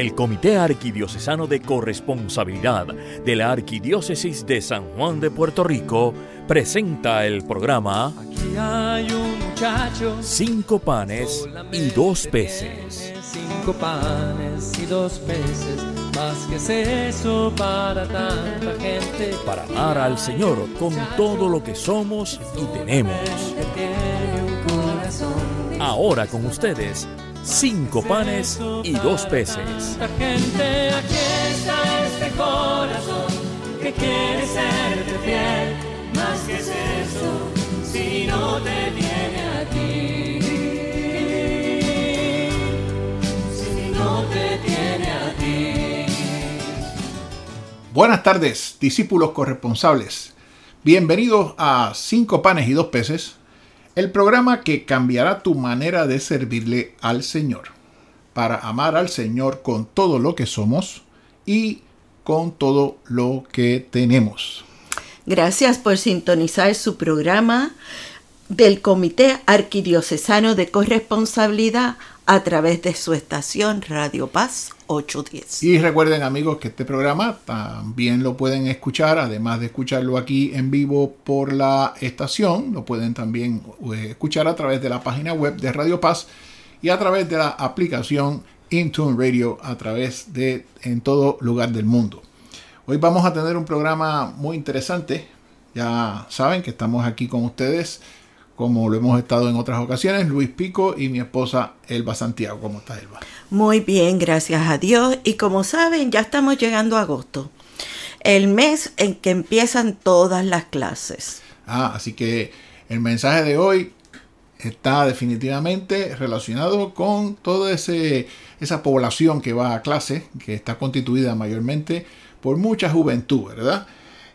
el Comité Arquidiocesano de Corresponsabilidad de la Arquidiócesis de San Juan de Puerto Rico presenta el programa Aquí hay un muchacho. Cinco panes y dos peces. Cinco panes y dos peces. Más que es eso para tanta gente. Para amar al Señor con todo lo que somos y tenemos. Ahora con ustedes, cinco panes y dos peces. Gente, aquí está este corazón que quiere serte fiel. Más que es eso, si no te tiene a ti. Si no te tiene a ti. Buenas tardes, discípulos corresponsables. Bienvenidos a Cinco Panes y Dos Peces, el programa que cambiará tu manera de servirle al Señor, para amar al Señor con todo lo que somos y con todo lo que tenemos. Gracias por sintonizar su programa del Comité Arquidiocesano de Corresponsabilidad a través de su estación Radio Paz 810. Y recuerden amigos que este programa también lo pueden escuchar, además de escucharlo aquí en vivo por la estación, lo pueden también eh, escuchar a través de la página web de Radio Paz y a través de la aplicación Intune Radio a través de en todo lugar del mundo. Hoy vamos a tener un programa muy interesante. Ya saben que estamos aquí con ustedes como lo hemos estado en otras ocasiones, Luis Pico y mi esposa Elba Santiago. ¿Cómo está Elba? Muy bien, gracias a Dios. Y como saben, ya estamos llegando a agosto, el mes en que empiezan todas las clases. Ah, así que el mensaje de hoy está definitivamente relacionado con toda ese, esa población que va a clase, que está constituida mayormente por mucha juventud, ¿verdad?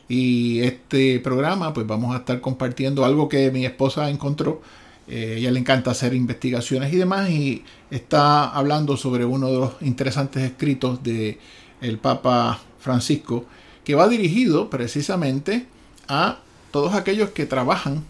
Y este programa, pues vamos a estar compartiendo algo que mi esposa encontró. Eh, ella le encanta hacer investigaciones y demás y está hablando sobre uno de los interesantes escritos de el Papa Francisco que va dirigido precisamente a todos aquellos que trabajan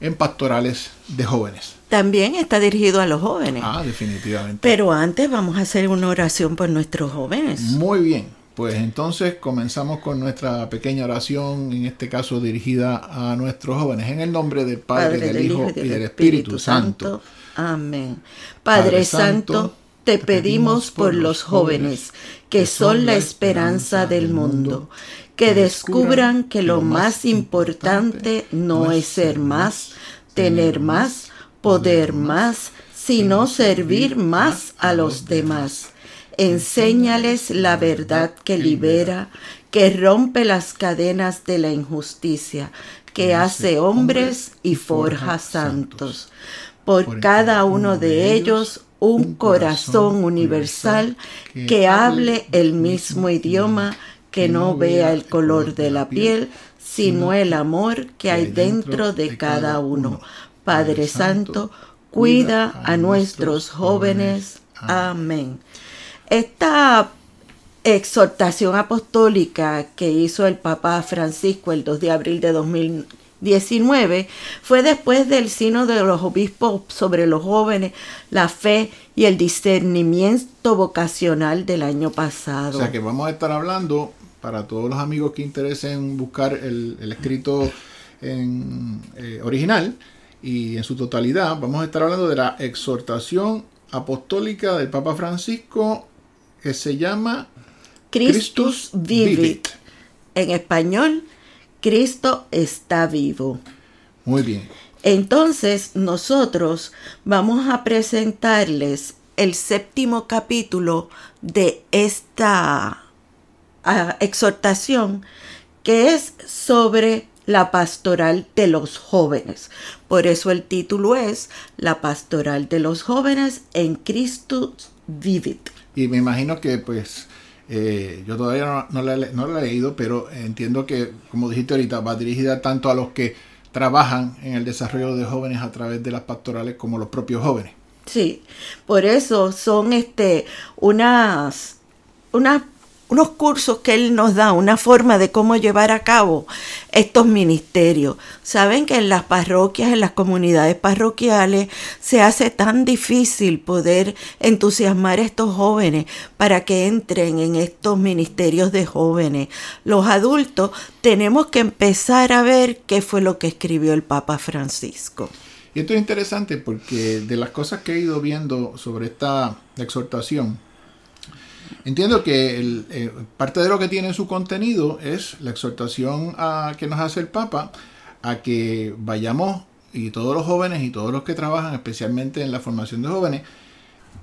en pastorales de jóvenes. También está dirigido a los jóvenes. Ah, definitivamente. Pero antes vamos a hacer una oración por nuestros jóvenes. Muy bien. Pues entonces comenzamos con nuestra pequeña oración, en este caso dirigida a nuestros jóvenes, en el nombre del Padre, Padre, del, Hijo y del Espíritu, Santo. Amén. Padre Santo, te pedimos por los jóvenes, que son la esperanza del mundo, que descubran que lo más importante no es ser más, tener más, poder más, sino servir más a los demás. Enséñales la verdad que libera, que rompe las cadenas de la injusticia, que hace hombres y forja santos. Por cada uno de ellos un corazón universal que hable el mismo idioma, que no vea el color de la piel, sino el amor que hay dentro de cada uno. Padre Santo, cuida a nuestros jóvenes. Amén. Esta exhortación apostólica que hizo el Papa Francisco el 2 de abril de 2019 fue después del sino de los obispos sobre los jóvenes, la fe y el discernimiento vocacional del año pasado. O sea que vamos a estar hablando, para todos los amigos que interesen buscar el, escrito eh, original y en su totalidad, vamos a estar hablando de la exhortación apostólica del Papa Francisco que se llama Christus vivit. En español, Cristo está vivo. Muy bien. Entonces nosotros vamos a presentarles el séptimo capítulo de esta uh, exhortación que es sobre la pastoral de los jóvenes. Por eso el título es La pastoral de los jóvenes en Christus vivit. Y me imagino que pues eh, yo todavía no, la, no, la, he leído, pero entiendo que, como dijiste ahorita, va dirigida tanto a los que trabajan en el desarrollo de jóvenes a través de las pastorales como los propios jóvenes. Sí, por eso son este unas unas unos cursos que Él nos da, una forma de cómo llevar a cabo estos ministerios. Saben que en las parroquias, en las comunidades parroquiales, se hace tan difícil poder entusiasmar a estos jóvenes para que entren en estos ministerios de jóvenes. Los adultos tenemos que empezar a ver qué fue lo que escribió el Papa Francisco. Y esto es interesante porque de las cosas que he ido viendo sobre esta exhortación, entiendo que eh, parte de lo que tiene su contenido es la exhortación que nos hace el Papa a que vayamos, y todos los jóvenes y todos los que trabajan especialmente en la formación de jóvenes,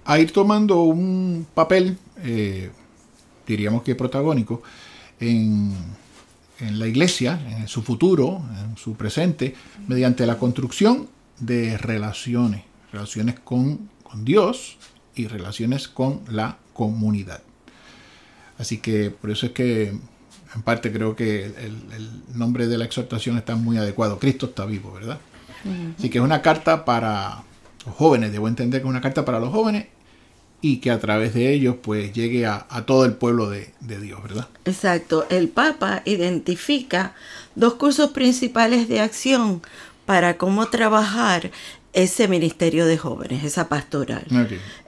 a ir tomando un papel, eh, diríamos que protagónico, en, en la iglesia, en su futuro, en su presente, mediante la construcción de relaciones, relaciones con, con Dios y relaciones con la comunidad. Así que por eso es que en parte creo que el, nombre de la exhortación está muy adecuado. Cristo está vivo, ¿verdad? Así que es una carta para los jóvenes, debo entender que es una carta para los jóvenes y que a través de ellos pues llegue a, todo el pueblo de, de, Dios, ¿verdad? Exacto. El Papa identifica dos cursos principales de acción para cómo trabajar ese ministerio de jóvenes, esa pastoral.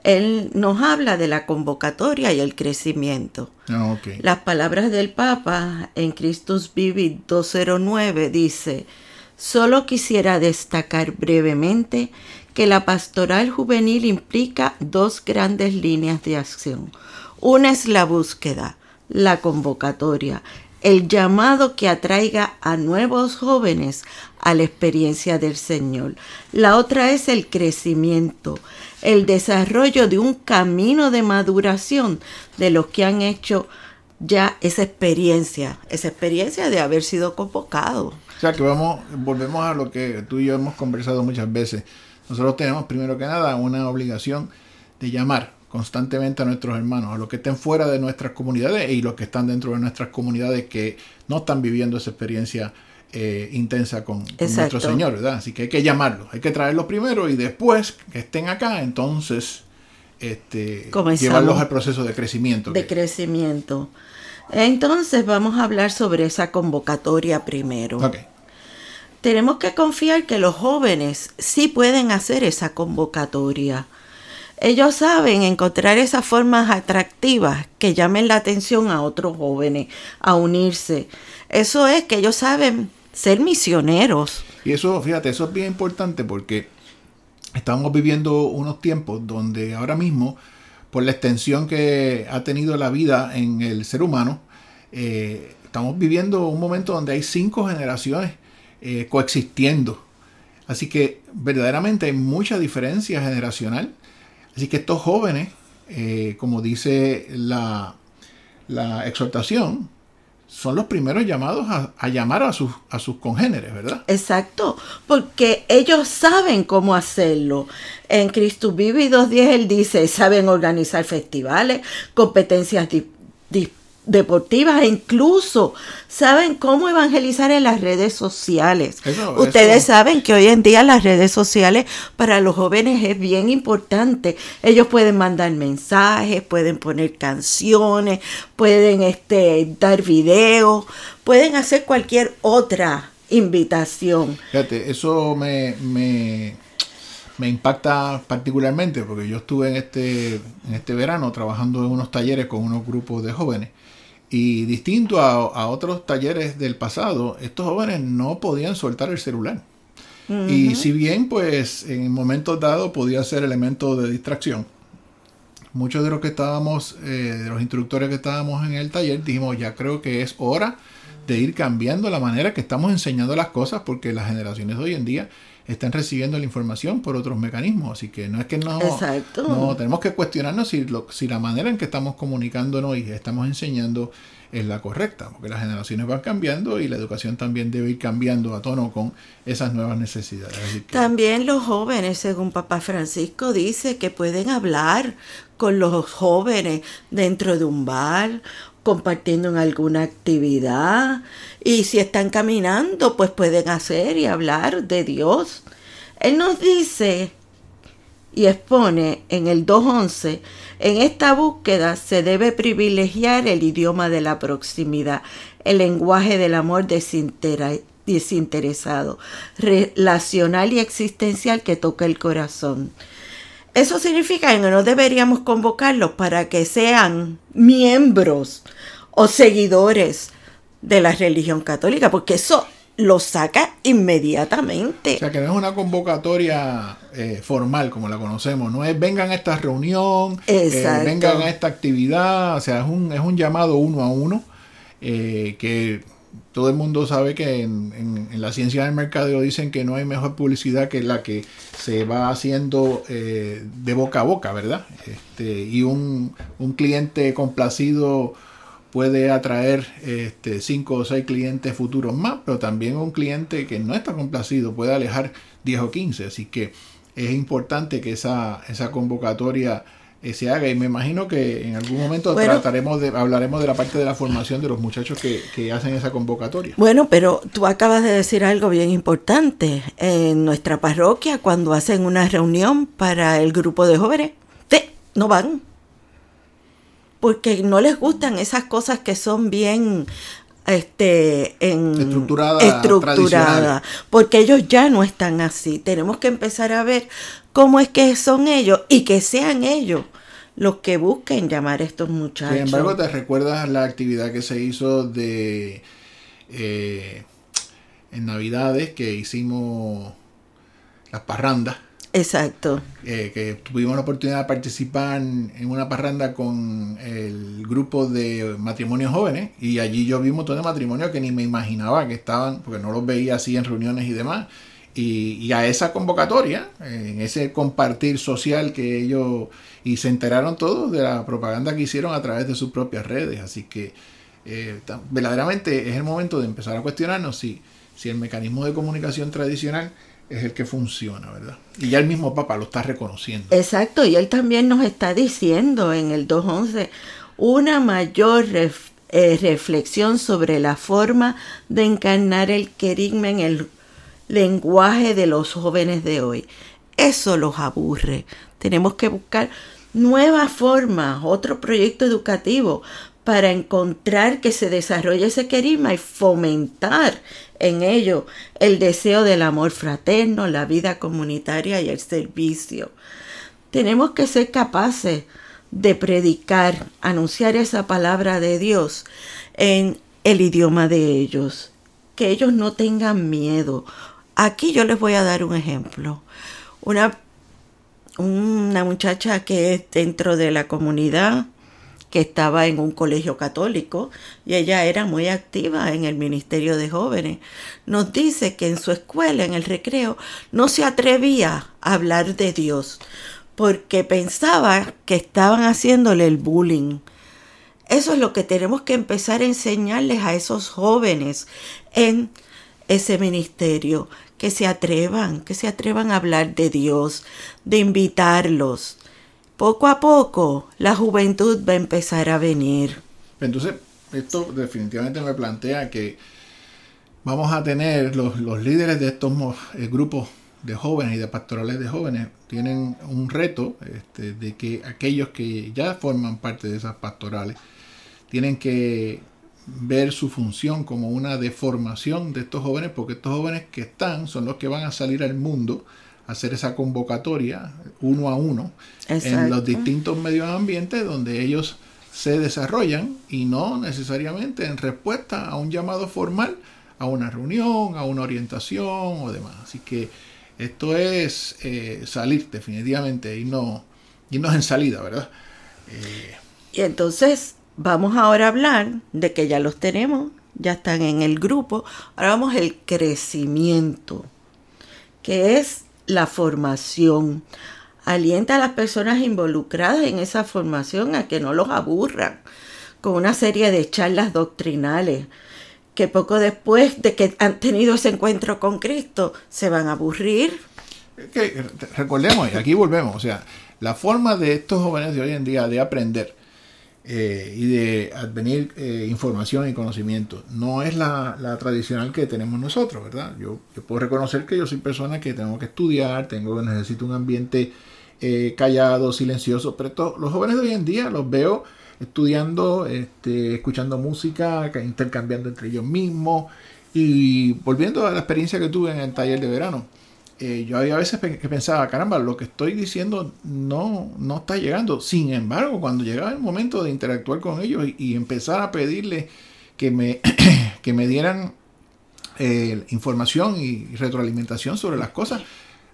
Él nos habla de la convocatoria y el crecimiento. Ah, Las palabras del Papa en Christus Vivi 209 dice, solo quisiera destacar brevemente que la pastoral juvenil implica dos grandes líneas de acción. Una es la búsqueda, la convocatoria, el llamado que atraiga a nuevos jóvenes a la experiencia del Señor. La otra es el crecimiento, el desarrollo de un camino de maduración de los que han hecho ya esa experiencia, esa experiencia de haber sido convocado. O sea que vamos, volvemos a lo que tú y yo hemos conversado muchas veces. Nosotros tenemos primero que nada una obligación de llamar constantemente a nuestros hermanos, a los que estén fuera de nuestras comunidades y los que están dentro de nuestras comunidades que no están viviendo esa experiencia eh, intensa con, nuestro Señor, ¿verdad? Así que hay que llamarlos, hay que traerlos primero y después que estén acá, entonces este, llevarlos al proceso de crecimiento. De crecimiento. Entonces vamos a hablar sobre esa convocatoria primero. Tenemos que confiar que los jóvenes sí pueden hacer esa convocatoria ellos saben encontrar esas formas atractivas que llamen la atención a otros jóvenes, a unirse. Eso es que ellos saben ser misioneros. Y eso, fíjate, eso es bien importante porque estamos viviendo unos tiempos donde ahora mismo, por la extensión que ha tenido la vida en el ser humano, eh, estamos viviendo un momento donde hay cinco generaciones eh, coexistiendo. Así que verdaderamente hay mucha diferencia generacional Así que estos jóvenes, eh, como dice la, la, exhortación, son los primeros llamados a, llamar a sus, a sus congéneres, ¿verdad? Exacto, porque ellos saben cómo hacerlo. En Cristo Vivi 2.10 él dice, saben organizar festivales, competencias deportivas e incluso saben cómo evangelizar en las redes sociales. Ustedes saben que hoy en día las redes sociales para los jóvenes es bien importante. Ellos pueden mandar mensajes, pueden poner canciones, pueden este, dar videos, pueden hacer cualquier otra invitación. Fíjate, eso me, me, me impacta particularmente porque yo estuve en este, en este verano trabajando en unos talleres con unos grupos de jóvenes y distinto a, otros talleres del pasado, estos jóvenes no podían soltar el celular. Y si bien, pues, en momentos dados podía ser elemento de distracción, muchos de los que estábamos, eh, de los instructores que estábamos en el taller, dijimos, ya creo que es hora de ir cambiando la manera que estamos enseñando las cosas, porque las generaciones de hoy en día están recibiendo la información por otros mecanismos. Así que no es que no, no tenemos que cuestionarnos si, si la manera en que estamos comunicándonos y estamos enseñando es la correcta, porque las generaciones van cambiando y la educación también debe ir cambiando a tono con esas nuevas necesidades. También los jóvenes, según Papá Francisco dice, que pueden hablar con los jóvenes dentro de un bar compartiendo en alguna actividad y si están caminando pues pueden hacer y hablar de Dios. Él nos dice y expone en el 2.11, en esta búsqueda se debe privilegiar el idioma de la proximidad, el lenguaje del amor desinteresado, relacional y existencial que toca el corazón. Eso significa que no deberíamos convocarlos para que sean miembros o seguidores de la religión católica, porque eso lo saca inmediatamente. O sea, que no es una convocatoria eh, formal como la conocemos, no es vengan a esta reunión, eh, vengan a esta actividad, o sea, es un, es un llamado uno a uno, eh, que todo el mundo sabe que en, la ciencia del mercadeo dicen que no hay mejor publicidad que la que se va haciendo de boca a boca, ¿verdad? Este, y un, cliente complacido puede atraer este, cinco o seis clientes futuros más, pero también un cliente que no está complacido puede alejar 10 o 15. Así que es importante que esa convocatoria eh, se haga y me imagino que en algún momento trataremos de, hablaremos de la parte de la formación de los muchachos que, que, hacen esa convocatoria. Bueno, pero tú acabas de decir algo bien importante. En nuestra parroquia, cuando hacen una reunión para el grupo de jóvenes, no van porque no les gustan esas cosas que son bien este en estructurada, estructurada porque ellos ya no están así. Tenemos que empezar a ver cómo es que son ellos y que sean ellos los que busquen llamar a estos muchachos. sin embargo te recuerdas la actividad que se hizo de eh, en navidades que hicimos las parrandas Exacto. Eh, que tuvimos la oportunidad de participar en una parranda con el grupo de matrimonios jóvenes y allí yo vi un montón de matrimonios que ni me imaginaba que estaban, porque no los veía así en reuniones y demás. Y, a esa convocatoria, en ese compartir social que ellos, y se enteraron todos de la propaganda que hicieron a través de sus propias redes. Así que eh, verdaderamente es el momento de empezar a cuestionarnos si, si el mecanismo de comunicación tradicional es el que funciona, ¿verdad? Y ya el mismo Papa lo está reconociendo. Exacto, y él también nos está diciendo en el 2.11 una mayor eh, reflexión sobre la forma de encarnar el querigma en el lenguaje de los jóvenes de hoy. Eso los aburre. Tenemos que buscar nuevas formas, otro proyecto educativo para encontrar que se desarrolle ese querigma y fomentar en ello el deseo del amor fraterno, la vida comunitaria y el servicio. Tenemos que ser capaces de predicar, anunciar esa palabra de Dios en el idioma de ellos, que ellos no tengan miedo. Aquí yo les voy a dar un ejemplo. Una, una muchacha que es dentro de la comunidad, que estaba en un colegio católico y ella era muy activa en el Ministerio de Jóvenes. Nos dice que en su escuela, en el recreo, no se atrevía a hablar de Dios porque pensaba que estaban haciéndole el bullying. Eso es lo que tenemos que empezar a enseñarles a esos jóvenes en ese ministerio, que se atrevan, que se atrevan a hablar de Dios, de invitarlos, poco a poco la juventud va a empezar a venir. Entonces, esto definitivamente me plantea que vamos a tener los, líderes de estos eh, grupos de jóvenes y de pastorales de jóvenes tienen un reto este, de que aquellos que ya forman parte de esas pastorales tienen que ver su función como una deformación de estos jóvenes porque estos jóvenes que están son los que van a salir al mundo hacer esa convocatoria uno a uno en los distintos medios ambientes donde ellos se desarrollan y no necesariamente en respuesta a un llamado formal a una reunión, a una orientación o demás. Así que esto es eh, salir definitivamente y no irnos en salida, ¿verdad? Eh, y entonces vamos ahora a hablar de que ya los tenemos, ya están en el grupo. Ahora vamos al crecimiento, que es la formación. Alienta a las personas involucradas en esa formación a que no los aburran con una serie de charlas doctrinales que poco después de que han tenido ese encuentro con Cristo se van a aburrir. Que, recordemos, y aquí volvemos, o sea, la forma de estos jóvenes de hoy en día de aprender eh, y de advenir eh, información y conocimiento. No es la, tradicional que tenemos nosotros, ¿verdad? Yo, puedo reconocer que yo soy persona que tengo que estudiar, tengo necesito un ambiente eh, callados, silenciosos, pero los jóvenes de hoy en día los veo estudiando, este, escuchando música, intercambiando entre ellos mismos y volviendo a la experiencia que tuve en el taller de verano. Eh, yo había veces que pensaba, caramba, lo que estoy diciendo no, no está llegando. Sin embargo, cuando llegaba el momento de interactuar con ellos y, empezar a pedirles que me, que me dieran eh, información y retroalimentación sobre las cosas,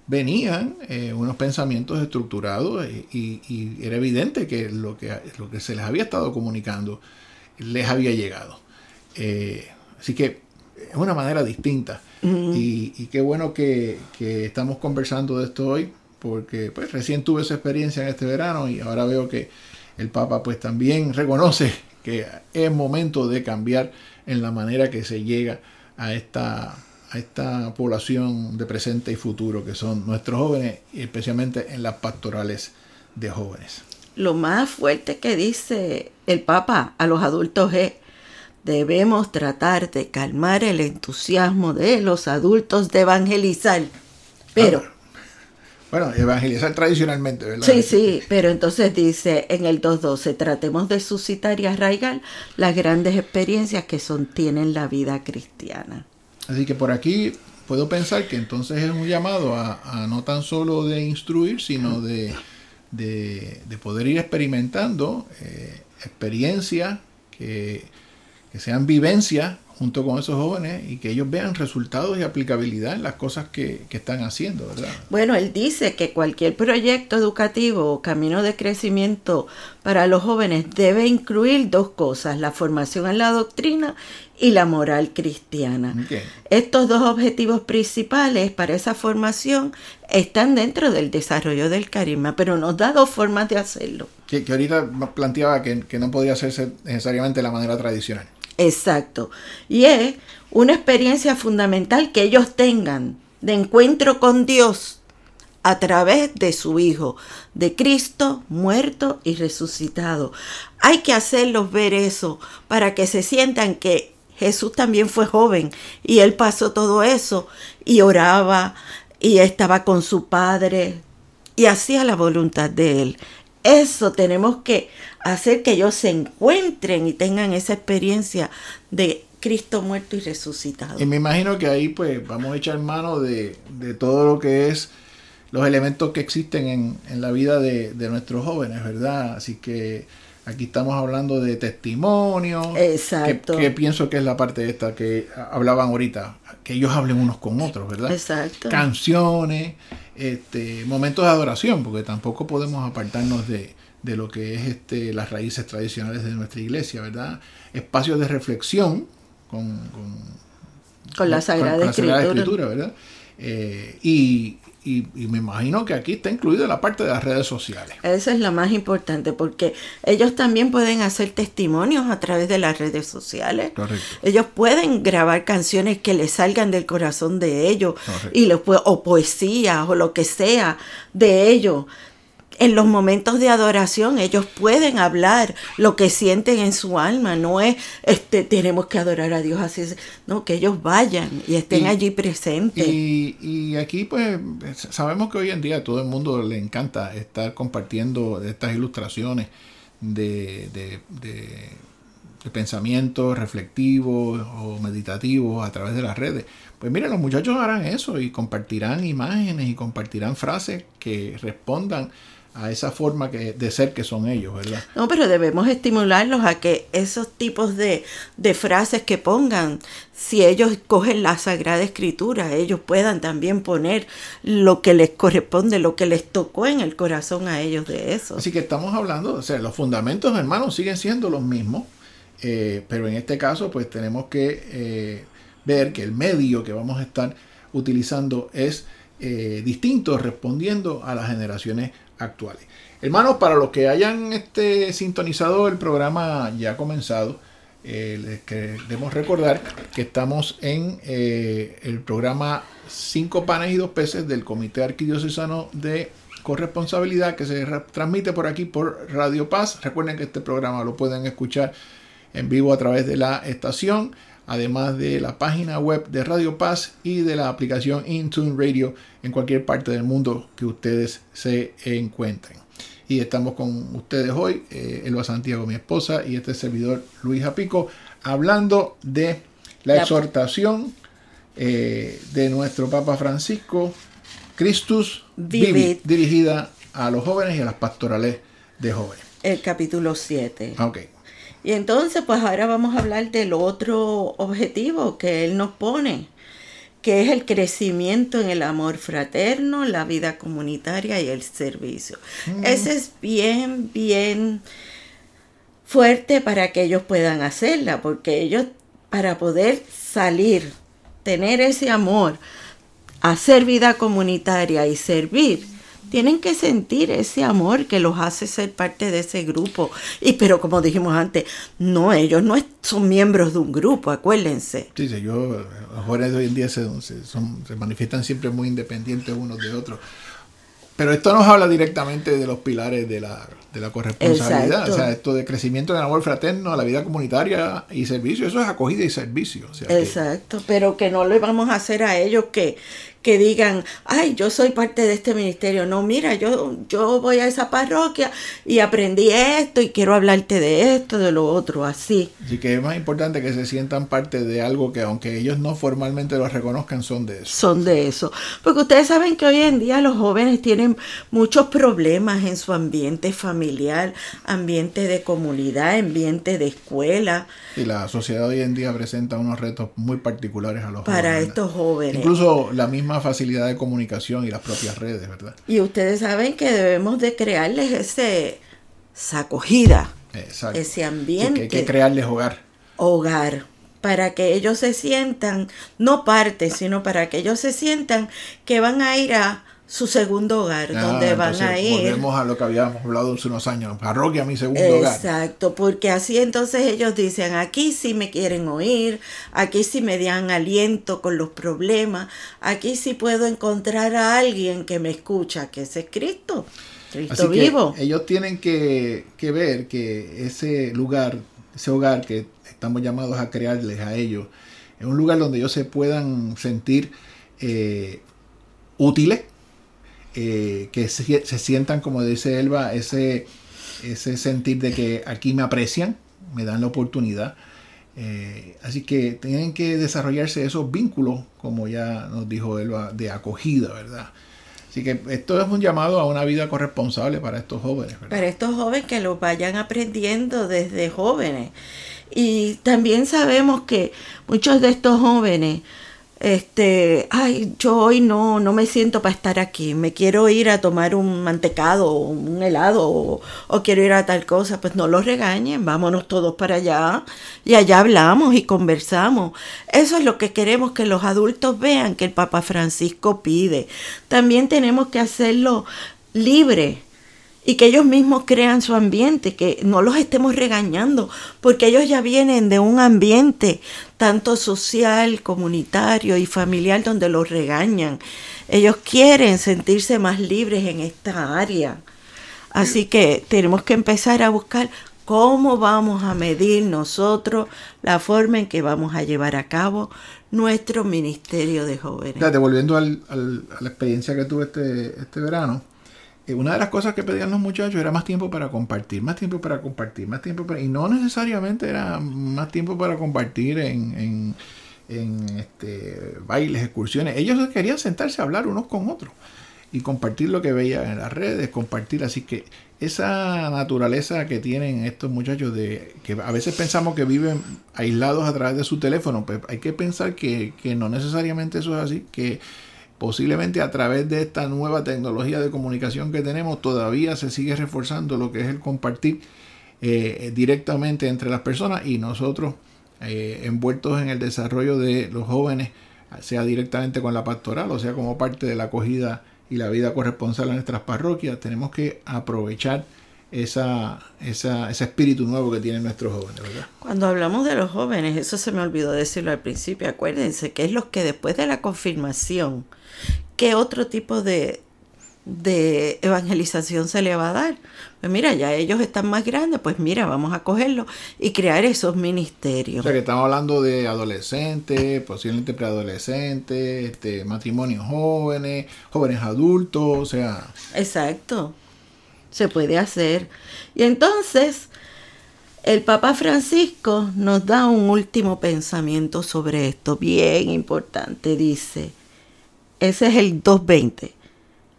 venían eh, unos pensamientos estructurados y, era evidente que lo, que lo que se les había estado comunicando les había llegado. Así que es una manera distinta. Y, qué bueno que, estamos conversando de esto hoy, porque pues recién tuve esa experiencia en este verano y ahora veo que el Papa pues también reconoce que es momento de cambiar en la manera que se llega a esta a esta población de presente y futuro que son nuestros jóvenes, y especialmente en las pastorales de jóvenes. Lo más fuerte que dice el Papa a los adultos es, debemos tratar de calmar el entusiasmo de los adultos de evangelizar. Pero... Ah, bueno, evangelizar tradicionalmente, ¿verdad? Sí, sí, pero entonces dice en el 2.12, tratemos de suscitar y arraigar las grandes experiencias que son, tienen la vida cristiana. Así que por aquí puedo pensar que entonces es un llamado a, no tan solo de instruir, sino de, poder ir experimentando eh, experiencias que, que sean vivencias junto con esos jóvenes y que ellos vean resultados y aplicabilidad en las cosas que, están haciendo, ¿verdad? Bueno, él dice que cualquier proyecto educativo o camino de crecimiento para los jóvenes debe incluir dos cosas, la formación en la doctrina y la moral cristiana. Estos dos objetivos principales para esa formación están dentro del desarrollo del carisma, pero nos da dos formas de hacerlo. Que, ahorita planteaba que, que no podía hacerse necesariamente de la manera tradicional. Exacto. Y es una experiencia fundamental que ellos tengan de encuentro con Dios a través de su Hijo, de Cristo muerto y resucitado. Hay que hacerlos ver eso para que se sientan que Jesús también fue joven y él pasó todo eso y oraba y estaba con su Padre y hacía la voluntad de él. Eso tenemos que hacer que ellos se encuentren y tengan esa experiencia de Cristo muerto y resucitado. Y me imagino que ahí pues vamos a echar mano de, todo lo que es los elementos que existen en, en la vida de, nuestros jóvenes, ¿verdad? Así que aquí estamos hablando de testimonio. Exacto. Que, pienso que es la parte de esta que hablaban ahorita, que ellos hablen unos con otros, ¿verdad? Exacto. Canciones, este, momentos de adoración, porque tampoco podemos apartarnos de, de lo que es este, las raíces tradicionales de nuestra iglesia, ¿verdad? Espacios de reflexión con, con, la Sagrada, Escritura. ¿verdad? Eh, y, me imagino que aquí está incluida la parte de las redes sociales. Esa es la más importante porque ellos también pueden hacer testimonios a través de las redes sociales. Correcto. Ellos pueden grabar canciones que les salgan del corazón de ellos y les o poesías o lo que sea de ellos en los momentos de adoración ellos pueden hablar lo que sienten en su alma, no es este tenemos que adorar a Dios así, no, que ellos vayan y estén allí presentes. Y, aquí pues sabemos que hoy en día a todo el mundo le encanta estar compartiendo estas ilustraciones de, de, de pensamientos reflectivos o meditativos a través de las redes. Pues mira, los muchachos harán eso y compartirán imágenes y compartirán frases que respondan a esa forma que, de ser que son ellos, ¿verdad? No, pero debemos estimularlos a que esos tipos de, de frases que pongan, si ellos cogen la Sagrada Escritura, ellos puedan también poner lo que les corresponde, lo que les tocó en el corazón a ellos de eso. Así que estamos hablando, o sea, los fundamentos, hermanos, siguen siendo los mismos, eh, pero en este caso, pues tenemos que eh, ver que el medio que vamos a estar utilizando es eh, distinto, respondiendo a las generaciones actuales. Hermanos, para los que hayan este, sintonizado el programa ya comenzado, eh, les queremos recordar que estamos en eh, el programa Cinco panes y dos peces del Comité Arquidiocesano de Corresponsabilidad que se transmite por aquí por Radio Paz. Recuerden que este programa lo pueden escuchar en vivo a través de la estación además de la página web de Radio Paz y de la aplicación Intune Radio en cualquier parte del mundo que ustedes se encuentren. Y estamos con ustedes hoy, eh, Elba Santiago, mi esposa, y este servidor Luis Apico, hablando de la, exhortación eh, de nuestro Papa Francisco, Christus Vivit, dirigida a los jóvenes y a las pastorales de jóvenes. El capítulo 7. Ok. Y entonces, pues ahora vamos a hablar del otro objetivo que Él nos pone, que es el crecimiento en el amor fraterno, la vida comunitaria y el servicio. Mm. Ese es bien, bien fuerte para que ellos puedan hacerla, porque ellos, para poder salir, tener ese amor, hacer vida comunitaria y servir, tienen que sentir ese amor que los hace ser parte de ese grupo. Y pero como dijimos antes, no, ellos no son miembros de un grupo, acuérdense. Sí, sí, yo, los jóvenes de hoy en día se, son, se manifiestan siempre muy independientes unos de otros. Pero esto nos habla directamente de los pilares de la, de la corresponsabilidad. O sea, esto de crecimiento en el amor fraterno, la vida comunitaria y servicio, eso es acogida y servicio. Exacto, pero que no le vamos a hacer a ellos que, que digan, ay, yo soy parte de este ministerio. No, mira, yo, yo voy a esa parroquia y aprendí esto y quiero hablarte de esto, de lo otro, así. Así que es más importante que se sientan parte de algo que aunque ellos no formalmente lo reconozcan, son de eso. Son de eso. Porque ustedes saben que hoy en día los jóvenes tienen muchos problemas en su ambiente familiar, ambiente de comunidad, ambiente de escuela. Y la sociedad hoy en día presenta unos retos muy particulares a los jóvenes. Para estos jóvenes. Incluso la misma facilidad de comunicación y las propias redes, ¿verdad? Y ustedes saben que debemos de crearles ese, esa acogida, ese ambiente. que hay que crearles hogar. Hogar, para que ellos se sientan, no parte, sino para que ellos se sientan que van a ir a su segundo hogar, ah, donde van a ir. Volvemos a lo que habíamos hablado hace unos años, parroquia mi segundo hogar. Exacto, porque así entonces ellos dicen, aquí sí me quieren oír, aquí sí me dan aliento con los problemas, aquí sí puedo encontrar a alguien que me escucha, que ese es Cristo, Cristo vivo. ellos tienen que, ver que ese lugar, ese hogar que estamos llamados a crearles a ellos, es un lugar donde ellos se puedan sentir eh, útiles, eh, que se, sientan, como dice Elba, ese, ese sentir de que aquí me aprecian, me dan la oportunidad. Eh, así que tienen que desarrollarse esos vínculos, como ya nos dijo Elba, de acogida, ¿verdad? Así que esto es un llamado a una vida corresponsable para estos jóvenes. Para estos jóvenes que lo vayan aprendiendo desde jóvenes. Y también sabemos que muchos de estos jóvenes este, ay, yo hoy no, no me siento para estar aquí, me quiero ir a tomar un mantecado un helado o, o, quiero ir a tal cosa, pues no los regañen, vámonos todos para allá y allá hablamos y conversamos. Eso es lo que queremos que los adultos vean que el Papa Francisco pide. También tenemos que hacerlo libre y que ellos mismos crean su ambiente, que no los estemos regañando, porque ellos ya vienen de un ambiente tanto social, comunitario y familiar donde los regañan. Ellos quieren sentirse más libres en esta área. Así que tenemos que empezar a buscar cómo vamos a medir nosotros la forma en que vamos a llevar a cabo nuestro ministerio de jóvenes. Volviendo al, a la experiencia que tuve este, este verano, una de las cosas que pedían los muchachos era más tiempo para compartir, más tiempo para compartir, más tiempo para... Y no necesariamente era más tiempo para compartir en, este, bailes, excursiones. Ellos querían sentarse a hablar unos con otros y compartir lo que veían en las redes, compartir. Así que esa naturaleza que tienen estos muchachos de que a veces pensamos que viven aislados a través de su teléfono, pues hay que pensar que, que no necesariamente eso es así, que posiblemente a través de esta nueva tecnología de comunicación que tenemos todavía se sigue reforzando lo que es el compartir eh, directamente entre las personas y nosotros eh, envueltos en el desarrollo de los jóvenes, sea directamente con la pastoral o sea como parte de la acogida y la vida corresponsal en nuestras parroquias, tenemos que aprovechar esa, ese espíritu nuevo que tienen nuestros jóvenes, ¿verdad? Cuando hablamos de los jóvenes, eso se me olvidó decirlo al principio, acuérdense que es los que después de la confirmación ¿Qué otro tipo de, de evangelización se le va a dar? Pues mira, ya ellos están más grandes, pues mira, vamos a cogerlo y crear esos ministerios. O sea que estamos hablando de adolescentes, posiblemente preadolescentes, este, matrimonios jóvenes, jóvenes adultos, o sea. Exacto, se puede hacer. Y entonces, el Papa Francisco nos da un último pensamiento sobre esto, bien importante, dice, ese es el 220.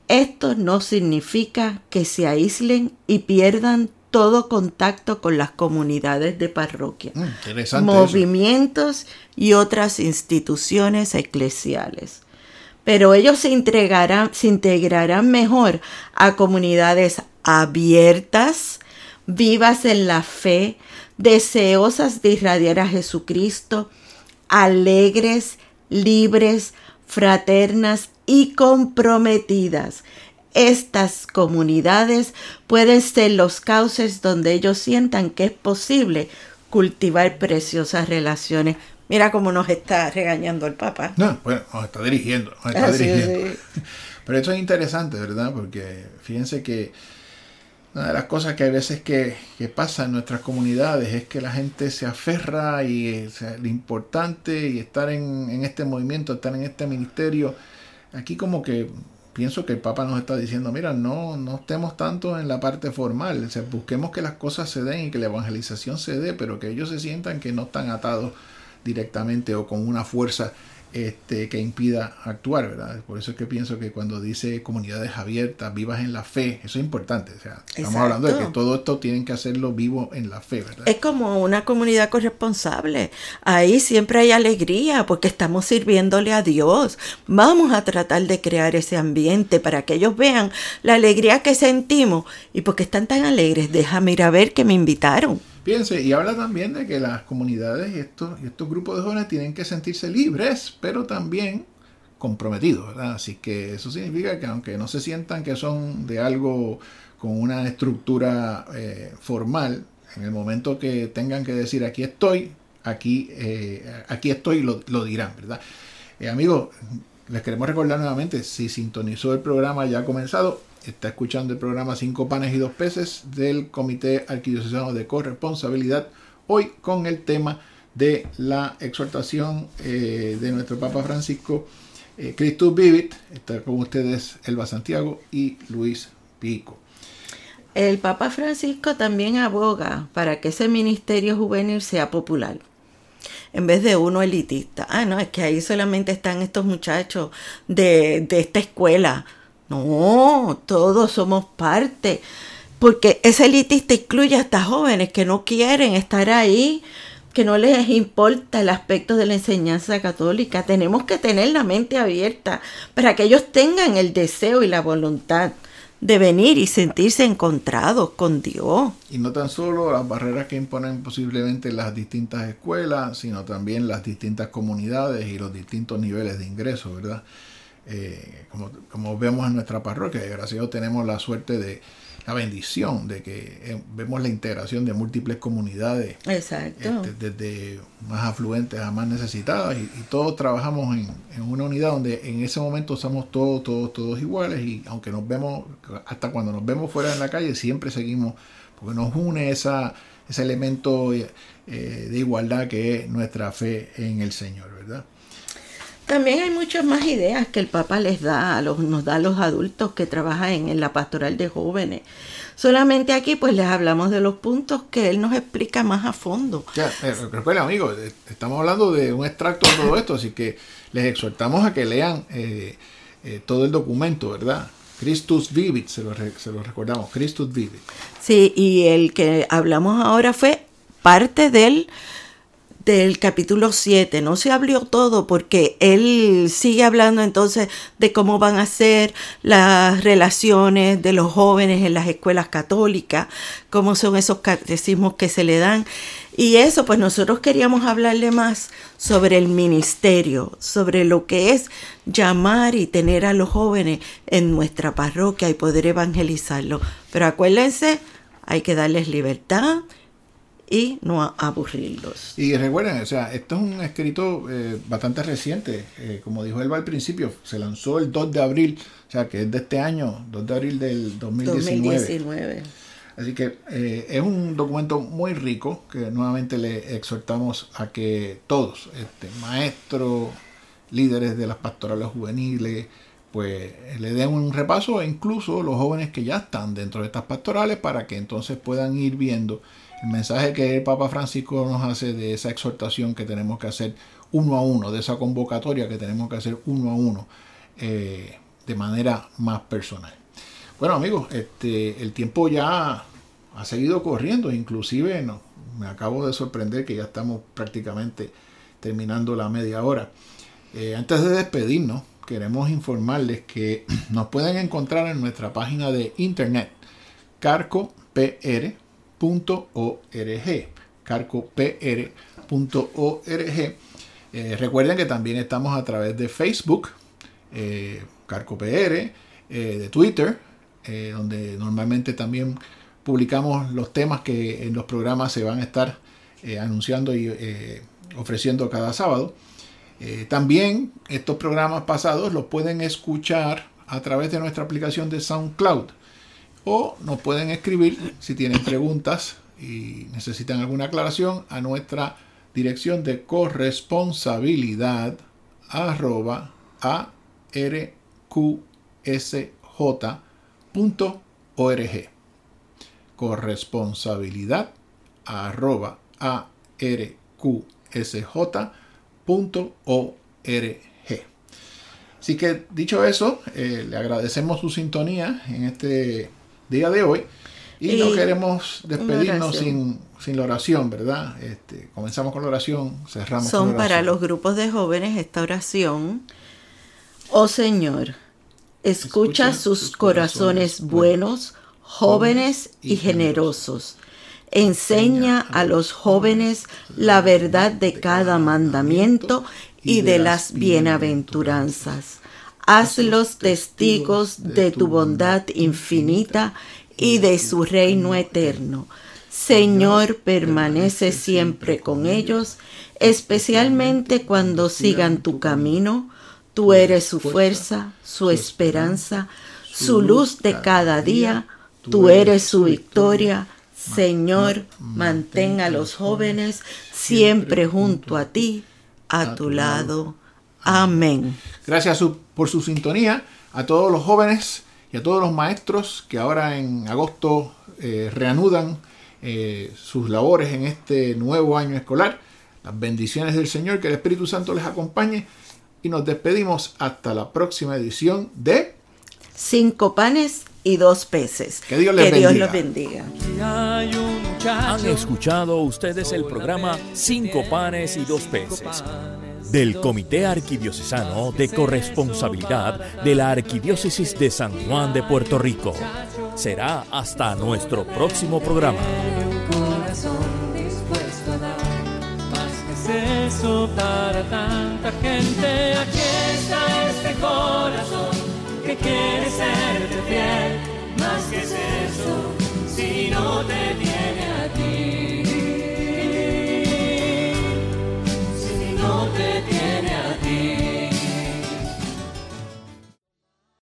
Esto no significa que se aíslen y pierdan todo contacto con las comunidades de parroquia, Mm, movimientos y otras instituciones eclesiales. Pero ellos se integrarán, se integrarán mejor a comunidades abiertas, vivas en la fe, deseosas de irradiar a Jesucristo, alegres, libres, fraternas y comprometidas. Estas comunidades pueden ser los cauces donde ellos sientan que es posible cultivar preciosas relaciones. Mira cómo nos está regañando el Papa. No, bueno, nos está dirigiendo, nos está Así es, dirigiendo. sí. Pero eso es interesante, ¿verdad? Porque fíjense que una de las cosas que hay veces que, pasa en nuestras comunidades es que la gente se aferra y eh, lo importante y estar en, este movimiento, estar en este ministerio, aquí como que pienso que el Papa nos está diciendo, mira, no, no estemos tanto en la parte formal, busquemos que las cosas se den y que la evangelización se dé, pero que ellos se sientan que no están atados directamente o con una fuerza este, que impida actuar, ¿verdad? Por eso es que pienso que cuando dice comunidades abiertas, vivas en la fe, eso es importante. O sea, estamos Exacto. hablando de que todo esto tienen que hacerlo vivo en la fe, ¿verdad? Es como una comunidad corresponsable. Ahí siempre hay alegría porque estamos sirviéndole a Dios. Vamos a tratar de crear ese ambiente para que ellos vean la alegría que sentimos. Y porque están tan alegres, déjame ir a ver que me invitaron. Fíjense, y habla también de que las comunidades y estos, estos grupos de jóvenes tienen que sentirse libres, pero también comprometidos, ¿verdad? Así que eso significa que aunque no se sientan que son de algo con una estructura eh, formal, en el momento que tengan que decir aquí estoy, aquí, eh, aquí estoy, lo, lo dirán, ¿verdad? Eh, amigos, les queremos recordar nuevamente, si sintonizó el programa ya ha comenzado, está escuchando el programa Cinco Panes y Dos Peces del Comité Arquidiocesano de Corresponsabilidad, hoy con el tema de la exhortación eh, de nuestro Papa Francisco, eh, Christus Vivit, está con ustedes Elba Santiago y Luis Pico. El Papa Francisco también aboga para que ese ministerio juvenil sea popular. En vez de uno elitista. Ah, no, es que ahí solamente están estos muchachos de, de esta escuela. No, todos somos parte. Porque ese elitista incluye hasta jóvenes que no quieren estar ahí, que no les importa el aspecto de la enseñanza católica. Tenemos que tener la mente abierta para que ellos tengan el deseo y la voluntad de venir y sentirse encontrados con Dios. Y no tan solo las barreras que imponen posiblemente las distintas escuelas, sino también las distintas comunidades y los distintos niveles de ingreso, ¿verdad? Eh, como, como vemos en nuestra parroquia, gracias a Dios tenemos la suerte de la bendición de que eh, vemos la integración de múltiples comunidades, Exacto. este, desde más afluentes a más necesitadas, y, y todos trabajamos en, en una unidad donde en ese momento somos todos, todos, todos iguales, y aunque nos vemos, hasta cuando nos vemos fuera en la calle, siempre seguimos, porque nos une esa, ese elemento eh, de igualdad que es nuestra fe en el Señor, ¿verdad? También hay muchas más ideas que el Papa les da, a los, nos da a los adultos que trabajan en, en la pastoral de jóvenes. Solamente aquí pues les hablamos de los puntos que él nos explica más a fondo. Ya, eh, recuerden amigos, eh, estamos hablando de un extracto de todo esto, así que les exhortamos a que lean eh, eh, todo el documento, ¿verdad? Christus Vivit, se lo, se lo recordamos, Christus Vivit. Sí, y el que hablamos ahora fue parte del, del capítulo 7. No se abrió todo porque él sigue hablando entonces de cómo van a ser las relaciones de los jóvenes en las escuelas católicas, cómo son esos catecismos que se le dan. Y eso, pues nosotros queríamos hablarle más sobre el ministerio, sobre lo que es llamar y tener a los jóvenes en nuestra parroquia y poder evangelizarlos. Pero acuérdense, hay que darles libertad y no aburrirlos. Y recuerden, o sea, esto es un escrito eh, bastante reciente, eh, como dijo Elba al principio, se lanzó el 2 de abril, o sea, que es de este año, 2 de abril del 2019. 2019. Así que eh, es un documento muy rico que nuevamente le exhortamos a que todos, este, maestros, líderes de las pastorales juveniles, pues le den un repaso e incluso los jóvenes que ya están dentro de estas pastorales para que entonces puedan ir viendo el mensaje que el Papa Francisco nos hace de esa exhortación que tenemos que hacer uno a uno, de esa convocatoria que tenemos que hacer uno a uno, eh, de manera más personal. Bueno amigos, este, el tiempo ya ha seguido corriendo, inclusive no, me acabo de sorprender que ya estamos prácticamente terminando la media hora. Eh, antes de despedirnos, queremos informarles que nos pueden encontrar en nuestra página de internet carcopr.org carcopr.org eh, recuerden que también estamos a través de Facebook eh, carcopr de Twitter donde normalmente también publicamos los temas que en los programas se van a estar eh, anunciando y eh, ofreciendo cada sábado. Eh, también estos programas pasados los pueden escuchar a través de nuestra aplicación de SoundCloud o nos pueden escribir si tienen preguntas y necesitan alguna aclaración a nuestra dirección de corresponsabilidad arroba arqsj.org corresponsabilidad arroba arqsj.org. Así que dicho eso, eh, le agradecemos su sintonía en este día de hoy y, no queremos despedirnos sin, sin, la oración, ¿verdad? Este, comenzamos con la oración, cerramos Son con la para los grupos de jóvenes esta oración. Oh Señor, escucha, sus corazones buenos jóvenes y generosos. Enseña a los jóvenes la verdad de cada mandamiento y de las bienaventuranzas. Hazlos testigos de tu bondad infinita y de su reino eterno. Señor, permanece siempre con ellos, especialmente cuando sigan tu camino. Tú eres su fuerza, su esperanza, su luz de cada día Tú eres su victoria. Señor, mantén a los jóvenes siempre junto a ti, a tu lado. Amén. Gracias por su sintonía a todos los jóvenes y a todos los maestros que ahora en agosto eh, reanudan eh, sus labores en este nuevo año escolar. Las bendiciones del Señor, que el Espíritu Santo les acompañe y nos despedimos hasta la próxima edición de Cinco panes y dos peces. Que Dios les bendiga. Dios bendiga. Han escuchado ustedes el programa Cinco panes y dos peces del Comité Arquidiocesano de Corresponsabilidad de la Arquidiócesis de San Juan de Puerto Rico. Será hasta nuestro próximo programa. eso para tanta gente. Aquí está este corazón que quiere serte fiel. Más que es eso, si no te